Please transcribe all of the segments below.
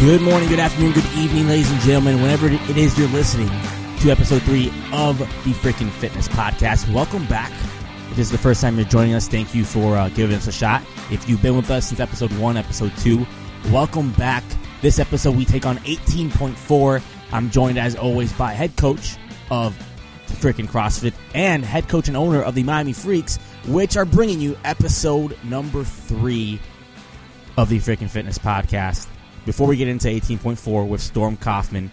Good morning, good afternoon, good evening, ladies and gentlemen, whenever it is you're listening to episode three of the Freakin' Fitness Podcast. Welcome back. If this is the first time you're joining us, thank you for uh, giving us a shot. If you've been with us since episode one, episode two, welcome back. This episode, we take on 18.4. I'm joined, as always, by head coach of freaking CrossFit and head coach and owner of the Miami Freaks, which are bringing you episode number three of the Freakin' Fitness Podcast before we get into 18.4 with Storm Kaufman,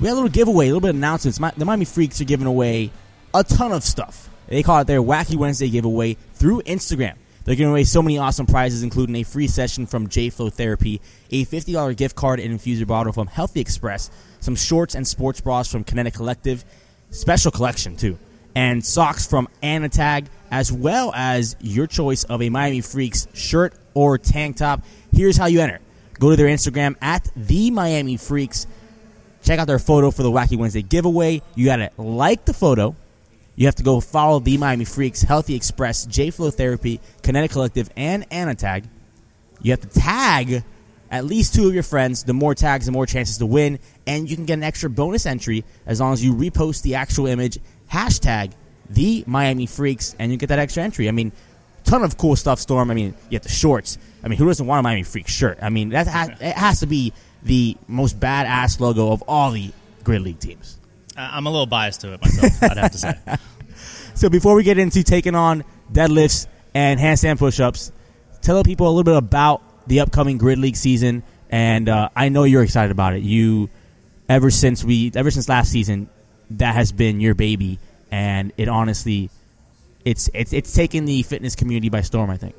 we had a little giveaway, a little bit of announcements. the Miami Freaks are giving away a ton of stuff. They call it their Wacky Wednesday giveaway through Instagram. They're giving away so many awesome prizes, including a free session from J Flow Therapy, a $50 gift card and infuser bottle from Healthy Express, some shorts and sports bras from Kinetic Collective, special collection too, and socks from Anatag, as well as your choice of a Miami Freaks shirt or tank top. Here's how you enter. Go to their Instagram at the Miami Freaks. Check out their photo for the Wacky Wednesday giveaway. You got to like the photo. You have to go follow the Miami Freaks, Healthy Express, J Flow Therapy, Kinetic Collective, and Anatag. You have to tag at least two of your friends. The more tags, the more chances to win. And you can get an extra bonus entry as long as you repost the actual image, hashtag the Miami Freaks, and you get that extra entry. I mean, ton of cool stuff, Storm. I mean, you have the shorts. I mean, who doesn't want a Miami Freak shirt? I mean, that has, it has to be the most badass logo of all the Grid League teams. I'm a little biased to it myself, I'd have to say. So before we get into taking on deadlifts and handstand push-ups, tell people a little bit about the upcoming Grid League season. And uh, I know you're excited about it. You, ever since we, ever since last season, that has been your baby, and it honestly, it's it's it's taken the fitness community by storm. I think.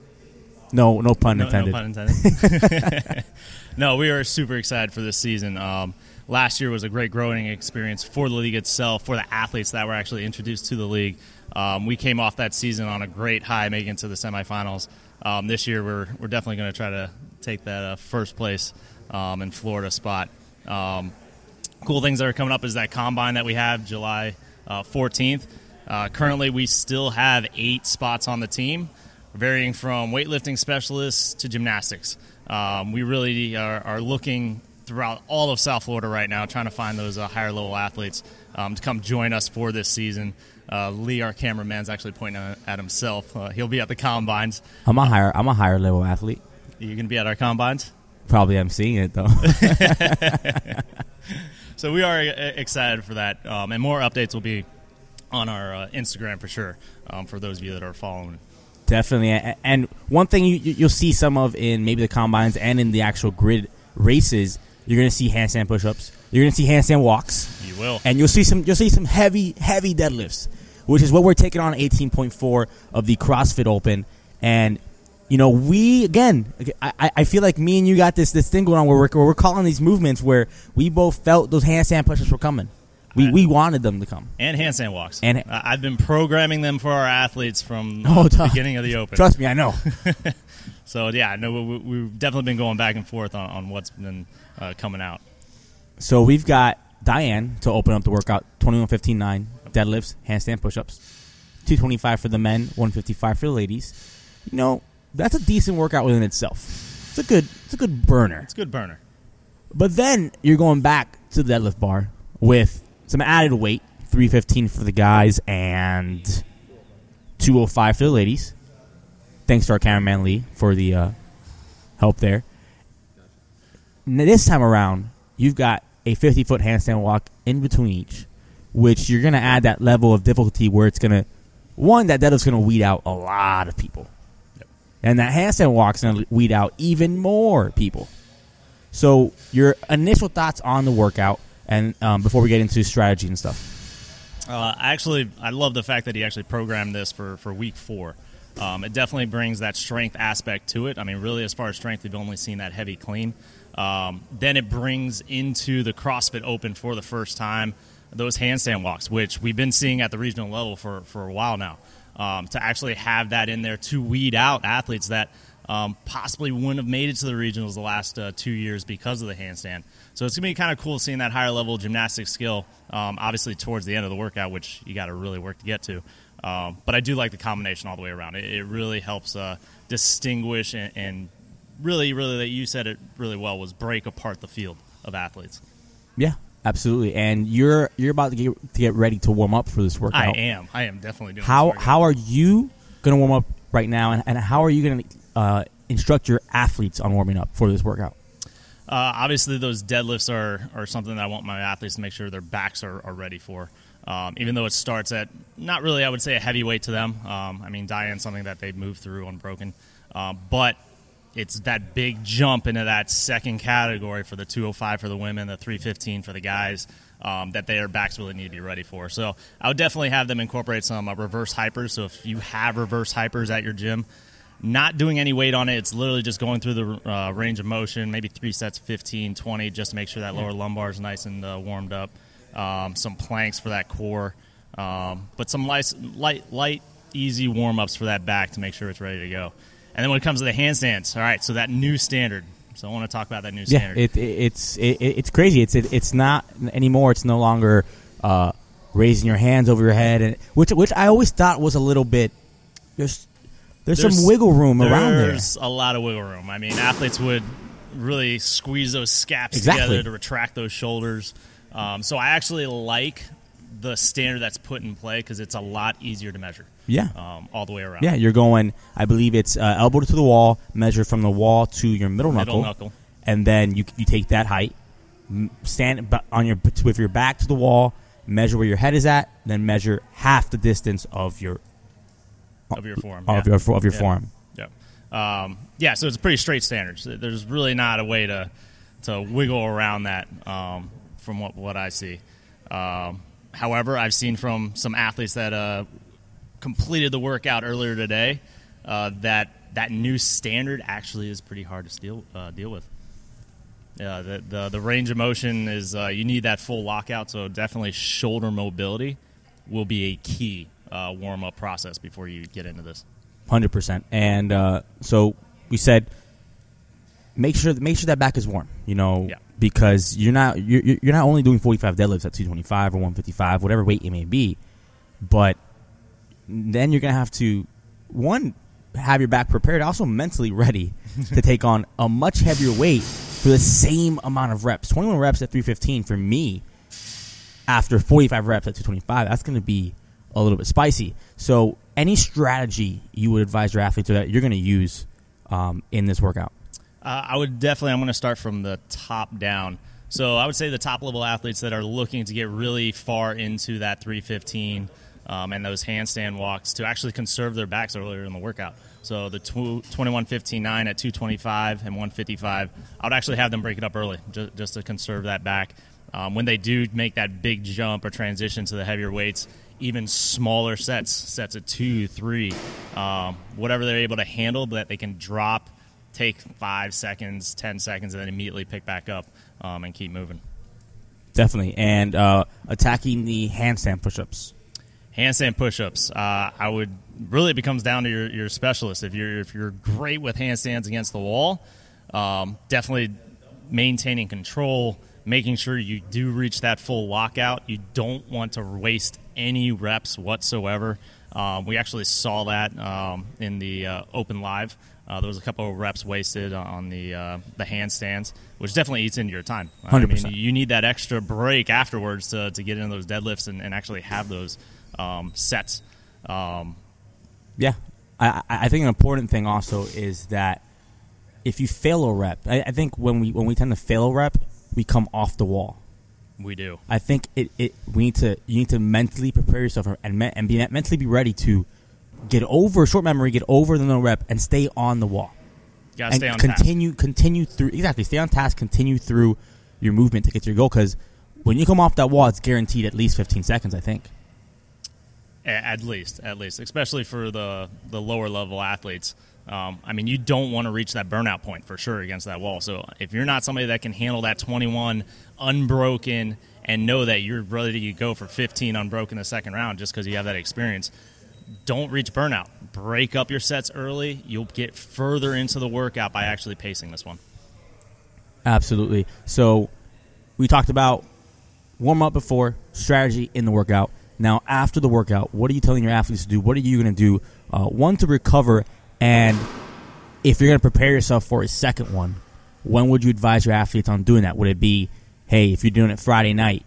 No, no pun no, intended. No pun intended. no, we are super excited for this season. Um, last year was a great growing experience for the league itself, for the athletes that were actually introduced to the league. Um, we came off that season on a great high, making it to the semifinals. Um, this year, we're we're definitely going to try to take that uh, first place um, in Florida spot. Um, cool things that are coming up is that combine that we have July uh, 14th. Uh, currently, we still have eight spots on the team varying from weightlifting specialists to gymnastics. Um, we really are, are, looking throughout all of South Florida right now, trying to find those uh, higher level athletes um, to come join us for this season. Uh, Lee, our cameraman's actually pointing at himself. Uh, he'll be at the combines. I'm a higher. I'm a higher level athlete. You're gonna be at our combines? Probably. I'm seeing it though. so we are uh, excited for that, um, and more updates will be on our uh, Instagram for sure. Um, for those of you that are following. Definitely, and one thing you you'll see some of in maybe the combines and in the actual grid races, you're going to see handstand push-ups. You're going to see handstand walks. You will, and you'll see some you'll see some heavy heavy deadlifts, which is what we're taking on 18.4 of the CrossFit Open. And you know, we again, I, I feel like me and you got this this thing going on where we're, where we're calling these movements where we both felt those handstand push-ups were coming. We, we wanted them to come and handstand walks. And I've been programming them for our athletes from oh, the beginning of the Open. Trust me, I know. so yeah, no, we, have definitely been going back and forth on, on what's been uh, coming out. So we've got Diane to open up the workout: 21.15.9 deadlifts, handstand push-ups, 225 for the men, 155 for the ladies. You know, that's a decent workout within itself. It's a good, it's a good burner. It's a good burner. But then you're going back to the deadlift bar with some added weight 315 for the guys and 205 for the ladies. Thanks to our cameraman Lee for the uh, help there. this time around, you've got a 50 foot handstand walk in between each, which you're going to add that level of difficulty where it's going to, one, that deadlift's going to weed out a lot of people. Yep. And that handstand walk's going to weed out even more people. So, your initial thoughts on the workout and um, before we get into strategy and stuff. Uh, actually, I love the fact that he actually programmed this for, for week four. Um, it definitely brings that strength aspect to it. I mean, really, as far as strength, we've only seen that heavy clean. Um, then it brings into the CrossFit Open for the first time those handstand walks, which we've been seeing at the regional level for, for a while now. Um, to actually have that in there to weed out athletes that um, possibly wouldn't have made it to the regionals the last uh, two years because of the handstand. So it's gonna be kind of cool seeing that higher level gymnastic skill. Um, obviously towards the end of the workout, which you got to really work to get to. Um, but I do like the combination all the way around. It, it really helps uh, distinguish and, and, really, really, that you said it really well was break apart the field of athletes. Yeah, absolutely. And you're you're about to get to get ready to warm up for this workout. I am. I am definitely doing. How how are you going to warm up right now, and, and how are you going to uh, instruct your athletes on warming up for this workout? Uh, obviously, those deadlifts are, are something that I want my athletes to make sure their backs are, are ready for. Um, even though it starts at not really, I would say, a heavy weight to them. Um, I mean, Diane's something that they move through unbroken. Um, but it's that big jump into that second category for the 205 for the women, the 315 for the guys. Um, that their backs really need to be ready for. So I would definitely have them incorporate some uh, reverse hypers. So if you have reverse hypers at your gym, not doing any weight on it, it's literally just going through the uh, range of motion, maybe three sets, 15, 20, just to make sure that lower lumbar is nice and uh, warmed up. Um, some planks for that core, um, but some light, light, light easy warm ups for that back to make sure it's ready to go. And then when it comes to the handstands, all right, so that new standard. So I want to talk about that new Yeah, standard. it, it, it's it, it's crazy. It's it, it's not anymore. It's no longer uh, raising your hands over your head, and which which I always thought was a little bit. There's there's, some wiggle room around there. There's a lot of wiggle room. I mean, athletes would really squeeze those scaps Exactly. together to retract those shoulders. Um, so I actually like the standard that's put in play because it's a lot easier to measure. Yeah. Um, all the way around. Yeah, you're going. I believe it's uh, elbow to the wall, measure from the wall to your middle, Middle knuckle, knuckle. and then you you take that height, stand on your with your back to the wall, measure where your head is at, then measure half the distance of your Of your form of yeah. your of your Yeah. forearm. Yeah. Um, yeah, so it's a pretty straight standards. There's really not a way to to wiggle around that um, from what, what I see. Um, however, I've seen from some athletes that uh, completed the workout earlier today uh, that that new standard actually is pretty hard to deal uh, deal with. Yeah, the, the the range of motion is uh, you need that full lockout, so definitely shoulder mobility will be a key uh, warm up process before you get into this. Hundred percent. And uh, so we said, make sure make sure that back is warm. You know, Yeah. because you're not you're, you're not only doing forty five deadlifts at two twenty five or one fifty five, whatever weight it may be, but then you're gonna have to one have your back prepared, also mentally ready to take on a much heavier weight for the same amount of reps. Twenty one reps at three fifteen for me after 45 reps at 225, that's going to be a little bit spicy. So, any strategy you would advise your athletes that you're going to use um, in this workout? Uh, I would definitely. I'm going to start from the top down. So I would say the top level athletes that are looking to get really far into that 315 um, and those handstand walks to actually conserve their backs earlier in the workout. So the tw- 21.15.9 at 225 and 155, I would actually have them break it up early just, just to conserve that back. Um, when they do make that big jump or transition to the heavier weights, even smaller sets, sets of two, three, um, whatever they're able to handle, but that they can drop, take five seconds, ten seconds, and then immediately pick back up um, and keep moving. Definitely. And uh, attacking the handstand push ups. Handstand push-ups. Uh, I would really it becomes down to your, your specialist. If you're if you're great with handstands against the wall, um, definitely maintaining control, making sure you do reach that full lockout. You don't want to waste any reps whatsoever. Um, we actually saw that um, in the uh, open live. Uh, there was a couple of reps wasted on the uh, the handstands, which definitely eats into your time. I mean, 100%. you need that extra break afterwards to, to get into those deadlifts and, and actually have those um, sets. Um, Yeah. I, I I think an important thing also is that if you fail a rep, I, I think when we when we tend to fail a rep, we come off the wall. we do. I think it, it we need to you need to mentally prepare yourself and me, and be mentally be ready to get over short memory, get over the no rep, and stay on the wall Got to and stay on task. continue continue through exactly stay on task, continue through your movement to get to your goal. Because when you come off that wall, it's guaranteed at least fifteen seconds. I think. At least, at least, especially for the the lower level athletes. Um, I mean, you don't want to reach that burnout point for sure against that wall. So if you're not somebody that can handle that 21 unbroken and know that you're ready to go for 15 unbroken the second round just because you have that experience, don't reach burnout. Break up your sets early. You'll get further into the workout by actually pacing this one. Absolutely. So we talked about warm up before, strategy in the workout. Now, after the workout, what are you telling your athletes to do? What are you going to do? Uh, one, to recover and if you're going to prepare yourself for a second one, when would you advise your athletes on doing that? Would it be, hey, if you're doing it Friday night,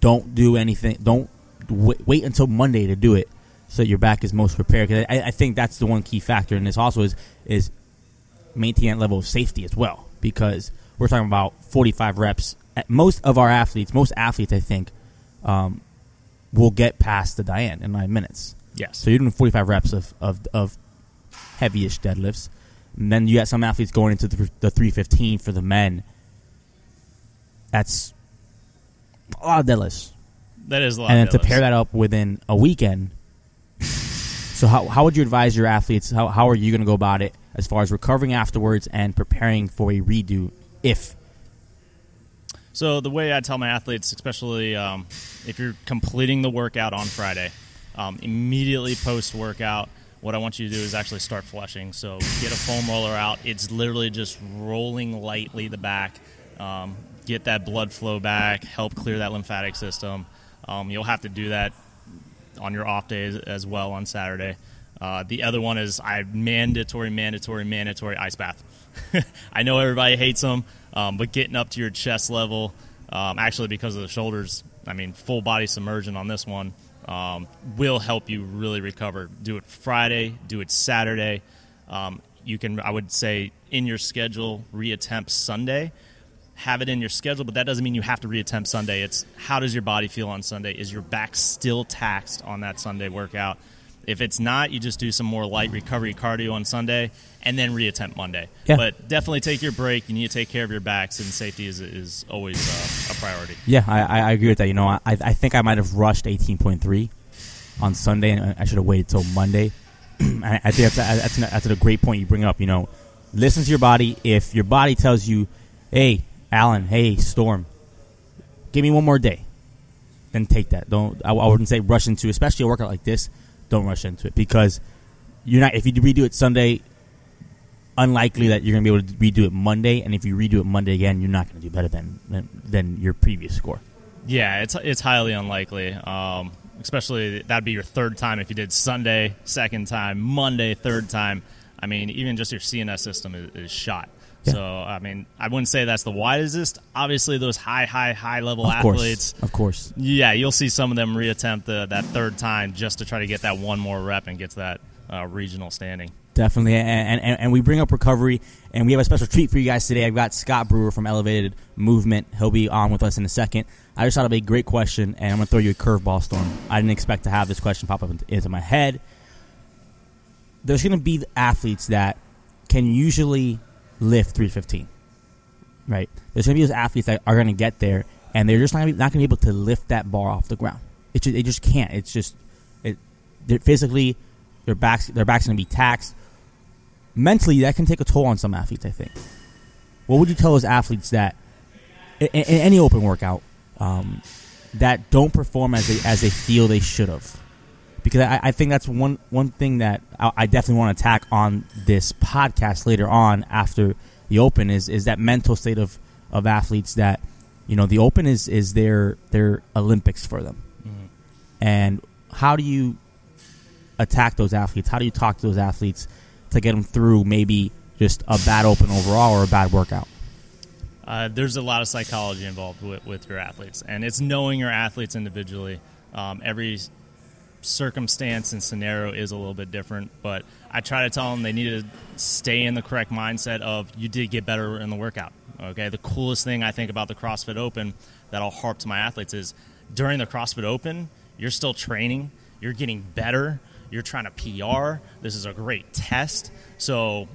don't do anything, don't wait, wait until Monday to do it so that your back is most prepared? Because I, I think that's the one key factor in this also is is maintain that level of safety as well because we're talking about 45 reps. Most of our athletes, most athletes, I think, um, will get past the Diane in nine minutes. Yes. So you're doing 45 reps of, of, of heavyish deadlifts. And then you got some athletes going into the, the 315 for the men. That's a lot of deadlifts. That is a lot. And to pair that up within a weekend. so how, how would you advise your athletes? How, how are you going to go about it as far as recovering afterwards and preparing for a redo if So the way I tell my athletes, especially um, if you're completing the workout on Friday, um, immediately post workout, what I want you to do is actually start flushing. So get a foam roller out. It's literally just rolling lightly the back, um, get that blood flow back, help clear that lymphatic system. Um, you'll have to do that on your off days as well on Saturday. Uh, the other one is I mandatory, mandatory, mandatory ice bath. I know everybody hates them, um, but getting up to your chest level, um, actually because of the shoulders, I mean full body submersion on this one um, will help you really recover. Do it Friday, do it Saturday. Um, you can, I would say, in your schedule, reattempt Sunday have it in your schedule, but that doesn't mean you have to reattempt Sunday. It's how does your body feel on Sunday? Is your back still taxed on that Sunday workout? If it's not, you just do some more light recovery cardio on Sunday and then reattempt Monday. Yeah. But definitely take your break. You need to take care of your backs, and safety is, is always uh, a priority. Yeah, I, I agree with that. You know, I, I think I might have rushed 18.3 on Sunday, and I should have waited till Monday. I, I think that's a, that's, a, that's a great point you bring up. You know, listen to your body. If your body tells you, "Hey, Alan, hey, Storm, give me one more day," then take that. Don't I, I wouldn't say rush into, especially a workout like this. Don't rush into it because you're not. If you redo it Sunday, unlikely that you're going to be able to redo it Monday. And if you redo it Monday again, you're not going to do better than, than than your previous score. Yeah, it's it's highly unlikely. Um, especially that'd be your third time if you did Sunday, second time, Monday, third time. I mean, even just your CNS system is, is shot. Yeah. So, I mean, I wouldn't say that's the wisest. Obviously, those high, high, high level Of athletes, course, of course. yeah, you'll see some of them reattempt the, that third time just to try to get that one more rep and get to that uh, regional standing. Definitely, and, and and we bring up recovery, and we have a special treat for you guys today. I've got Scott Brewer from Elevated Movement. He'll be on with us in a second. I just thought it'd be a great question, and I'm gonna throw you a curveball, Storm. I didn't expect to have this question pop up into- into my head. There's gonna be athletes that can usually lift 315, right? There's gonna be those athletes that are gonna get there, and they're just not not gonna be able to lift that bar off the ground. It just, they just can't. It's just it. They're physically, their backs their backs gonna be taxed mentally that can take a toll on some athletes. I think. What would you tell those athletes that in, in any open workout um, that don't perform as they as they feel they should have? Because I, I think that's one one thing that I, I definitely want to attack on this podcast later on after the open is is that mental state of, of athletes that you know the open is is their their Olympics for them, and how do you attack those athletes? How do you talk to those athletes to get them through maybe just a bad open overall or a bad workout? Uh, there's a lot of psychology involved with, with your athletes, and it's knowing your athletes individually. Um, every circumstance and scenario is a little bit different, but I try to tell them they need to stay in the correct mindset of you did get better in the workout. Okay, the coolest thing I think about the CrossFit Open that I'll harp to my athletes is during the CrossFit Open, you're still training, you're getting better, you're trying to PR. This is a great test. So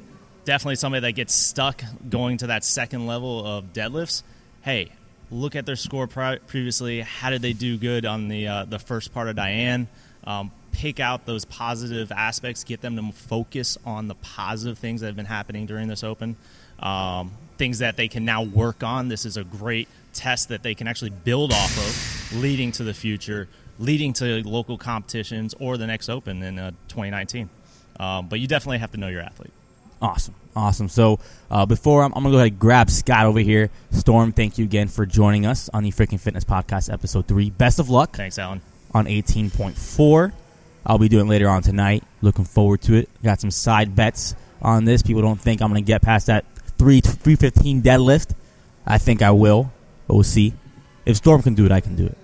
definitely somebody that gets stuck going to that second level of deadlifts. Hey, look at their score previously. How did they do good on the uh, the first part of Diane? Um, pick out those positive aspects. Get them to focus on the positive things that have been happening during this open. Um, things that they can now work on. This is a great test that they can actually build off of, leading to the future, leading to local competitions or the next open in uh, 2019. Um, but you definitely have to know your athlete. Awesome, awesome. So uh, before I'm, I'm gonna go ahead and grab Scott over here. Storm, thank you again for joining us on the Freakin' Fitness Podcast, episode three. Best of luck Thanks, Alan. On 18.4. I'll be doing it later on tonight. Looking forward to it. Got some side bets on this. People don't think I'm going to get past that three three fifteen deadlift. I think I will, but we'll see. If Storm can do it, I can do it.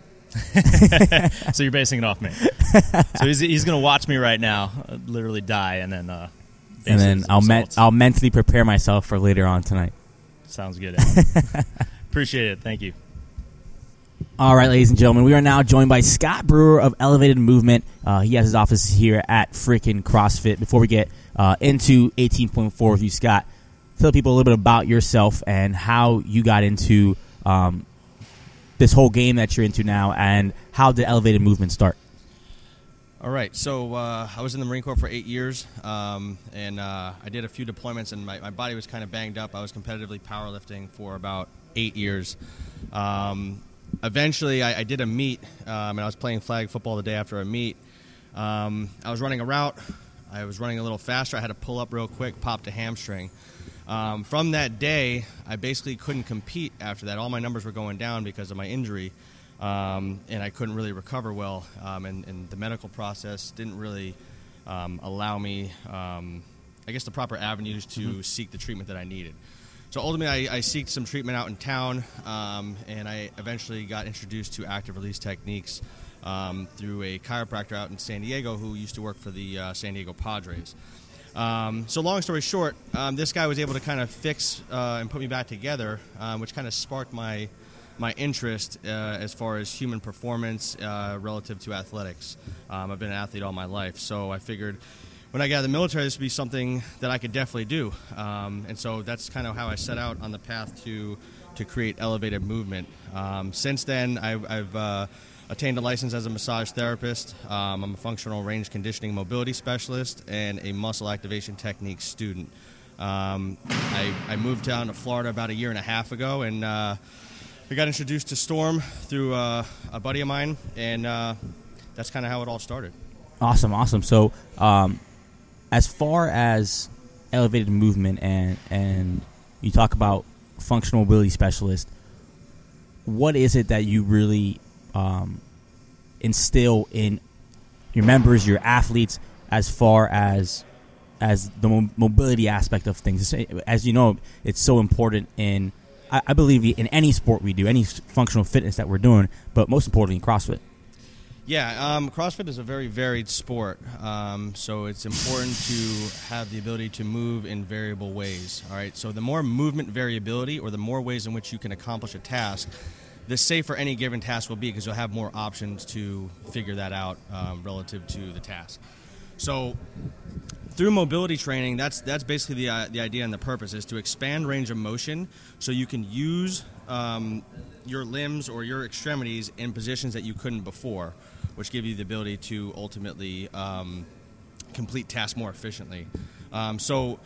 so you're basing it off me. So he's, he's going to watch me right now, uh, literally die, and then uh, and then I'll me- I'll mentally prepare myself for later on tonight. Sounds good. Appreciate it. Thank you. All right, ladies and gentlemen, we are now joined by Scott Brewer of Elevated Movement. Uh, he has his office here at freaking CrossFit. Before we get uh, into 18.4 with you, Scott, tell people a little bit about yourself and how you got into um, this whole game that you're into now, and how did Elevated Movement start? All right, so uh, I was in the Marine Corps for eight years, um, and uh, I did a few deployments, and my, my body was kind of banged up. I was competitively powerlifting for about eight years. Um, eventually, I, I, did a meet, um, and I was playing flag football the day after a meet. Um, I was running a route. I was running a little faster. I had to pull up real quick, popped a hamstring. Um, from that day, I basically couldn't compete after that. All my numbers were going down because of my injury um, and I couldn't really recover well. Um, and, and, the medical process didn't really um, allow me, um, I guess, the proper avenues to mm-hmm. seek the treatment that I needed. So ultimately, I, I seeked some treatment out in town, um, and I eventually got introduced to active release techniques um, through a chiropractor out in San Diego who used to work for the uh, San Diego Padres. so long story short, this guy was able to kind of fix uh, and put me back together, which kind of sparked my my interest uh, as far as human performance uh, relative to athletics. Um, I've been an athlete all my life, so I figured when I got out of the military, this would be something that I could definitely do. Um, and so that's kind of how I set out on the path to to create elevated movement. Um, since then, I've, I've uh, attained a license as a massage therapist. Um, I'm a functional range conditioning mobility specialist and a muscle activation technique student. Um, I, I, moved down to Florida about a year and a half ago, and uh, we got introduced to Storm through uh, a buddy of mine, and uh, that's kind of how it all started. Awesome, awesome. So, um, as far as elevated movement and and you talk about functional mobility specialist, what is it that you really um, instill in your members, your athletes, as far as as the mobility aspect of things? As you know, it's so important in I, I believe in any sport we do, any functional fitness that we're doing, but most importantly, CrossFit. Yeah, um, CrossFit is a very varied sport, um, so it's important to have the ability to move in variable ways. All right, so the more movement variability, or the more ways in which you can accomplish a task, the safer any given task will be because you'll have more options to figure that out um, relative to the task. So, through mobility training, that's that's basically the uh, the idea and the purpose is to expand range of motion, so you can use um, your limbs or your extremities in positions that you couldn't before, which give you the ability to ultimately um, complete tasks more efficiently. Um, so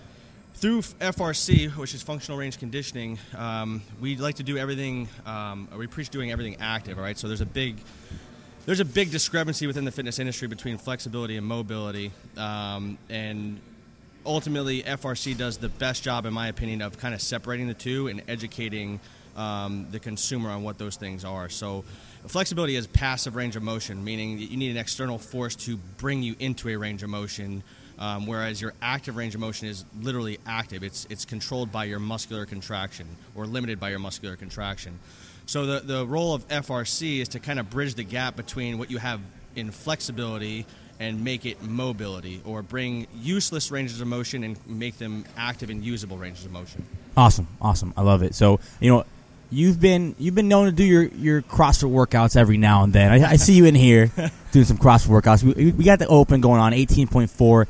through FRC, which is functional range conditioning, um, we like to do everything. Um, we preach doing everything active. All right, so there's a big there's a big discrepancy within the fitness industry between flexibility and mobility, um, and ultimately FRC does the best job, in my opinion, of kind of separating the two and educating um, the consumer on what those things are. So, flexibility is passive range of motion, meaning you need an external force to bring you into a range of motion. Um, whereas your active range of motion is literally active. It's it's controlled by your muscular contraction or limited by your muscular contraction. So the, the role of FRC is to kind of bridge the gap between what you have in flexibility and make it mobility or bring useless ranges of motion and make them active and usable ranges of motion. Awesome, awesome. I love it. So, you know, you've been you've been known to do your, your CrossFit workouts every now and then. I, I see you in here doing some CrossFit workouts. We, we got the open going on, 18.4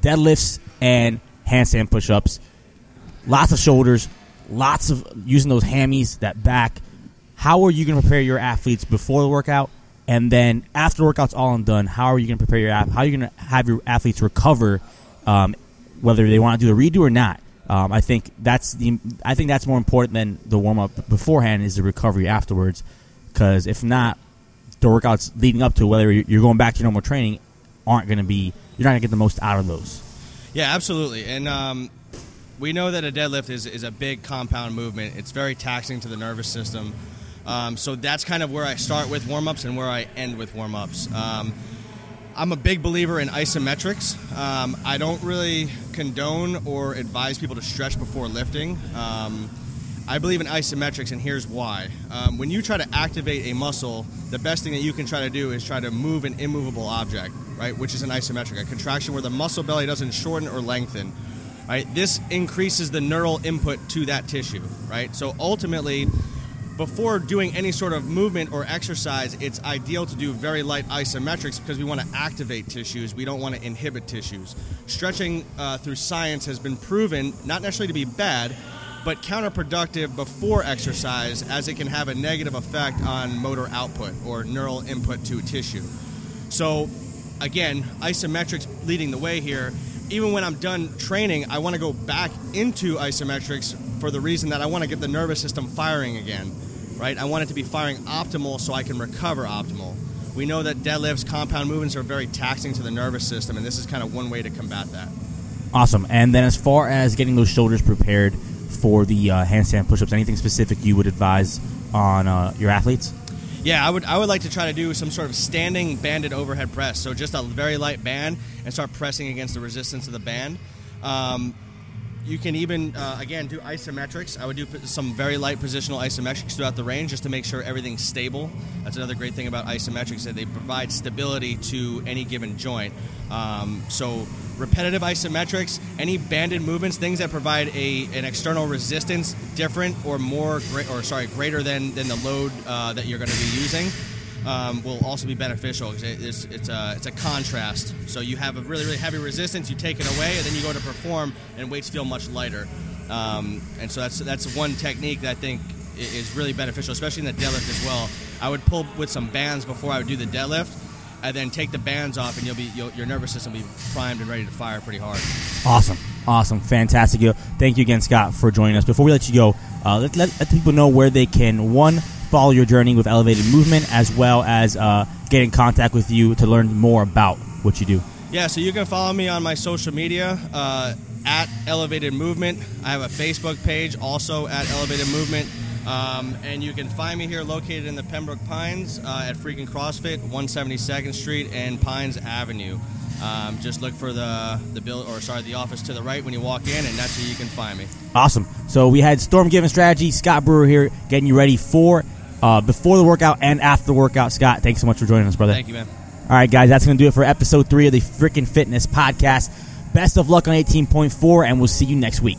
deadlifts and handstand push-ups. Lots of shoulders, lots of using those hammies, that back how are you going to prepare your athletes before the workout, and then after the workout's all and done, how are you going to prepare your app? how are you going to have your athletes recover, um, whether they want to do a redo or not? Um, I think that's the I think that's more important than the warm up beforehand is the recovery afterwards, because if not, the workouts leading up to whether you're going back to normal training aren't going to be you're not going to get the most out of those. Yeah, absolutely, and um, we know that a deadlift is is a big compound movement. It's very taxing to the nervous system. Um, so that's kind of where I start with warm ups and where I end with warm ups. I'm a big believer in isometrics. Um, I don't really condone or advise people to stretch before lifting. Um, I believe in isometrics, and here's why. Um, when you try to activate a muscle, the best thing that you can try to do is try to move an immovable object, right? Which is an isometric, a contraction where the muscle belly doesn't shorten or lengthen. Right? This increases the neural input to that tissue, right? So ultimately, before doing any sort of movement or exercise, it's ideal to do very light isometrics because we want to activate tissues. We don't want to inhibit tissues. Stretching uh, through science has been proven not necessarily to be bad, but counterproductive before exercise as it can have a negative effect on motor output or neural input to tissue. So, again, isometrics leading the way here. Even when I'm done training, I want to go back into isometrics for the reason that I want to get the nervous system firing again right? I want it to be firing optimal so I can recover optimal. We know that deadlifts, compound movements are very taxing to the nervous system, and this is kind of one way to combat that. Awesome. And then as far as getting those shoulders prepared for the uh, handstand push-ups, anything specific you would advise on uh, your athletes? Yeah, I would I would like to try to do some sort of standing banded overhead press. So just a very light band and start pressing against the resistance of the band. Um, you can even, uh, again, do isometrics. I would do some very light positional isometrics throughout the range just to make sure everything's stable. That's another great thing about isometrics that they provide stability to any given joint. Um, so repetitive isometrics, any banded movements, things that provide a an external resistance different or more, or sorry, greater than than the load uh, that you're going to be using um, will also be beneficial because it's, it's, a, it's a contrast. So you have a really, really heavy resistance, you take it away, and then you go to perform, and weights feel much lighter. Um, and so that's, that's one technique that I think is really beneficial, especially in the deadlift as well. I would pull with some bands before I would do the deadlift, and then take the bands off, and you'll be you'll, your nervous system will be primed and ready to fire pretty hard. Awesome, awesome, fantastic. Thank you again, Scott, for joining us. Before we let you go, uh, let, let, let people know where they can one follow your journey with Elevated Movement, as well as uh, get in contact with you to learn more about what you do. Yeah, so you can follow me on my social media uh, at Elevated Movement. I have a Facebook page also at Elevated Movement. Um, and you can find me here located in the Pembroke Pines uh, at Freaking CrossFit, 172nd Street and Pines Avenue. Um, just look for the the bill or sorry the office to the right when you walk in, and that's where you can find me. Awesome. So we had Storm Given Strategy, Scott Brewer here, getting you ready for uh, before the workout and after the workout. Scott, thanks so much for joining us, brother. Thank you, man. All right, guys, that's going to do it for episode three of the Freakin' Fitness Podcast. Best of luck on 18.4, and we'll see you next week.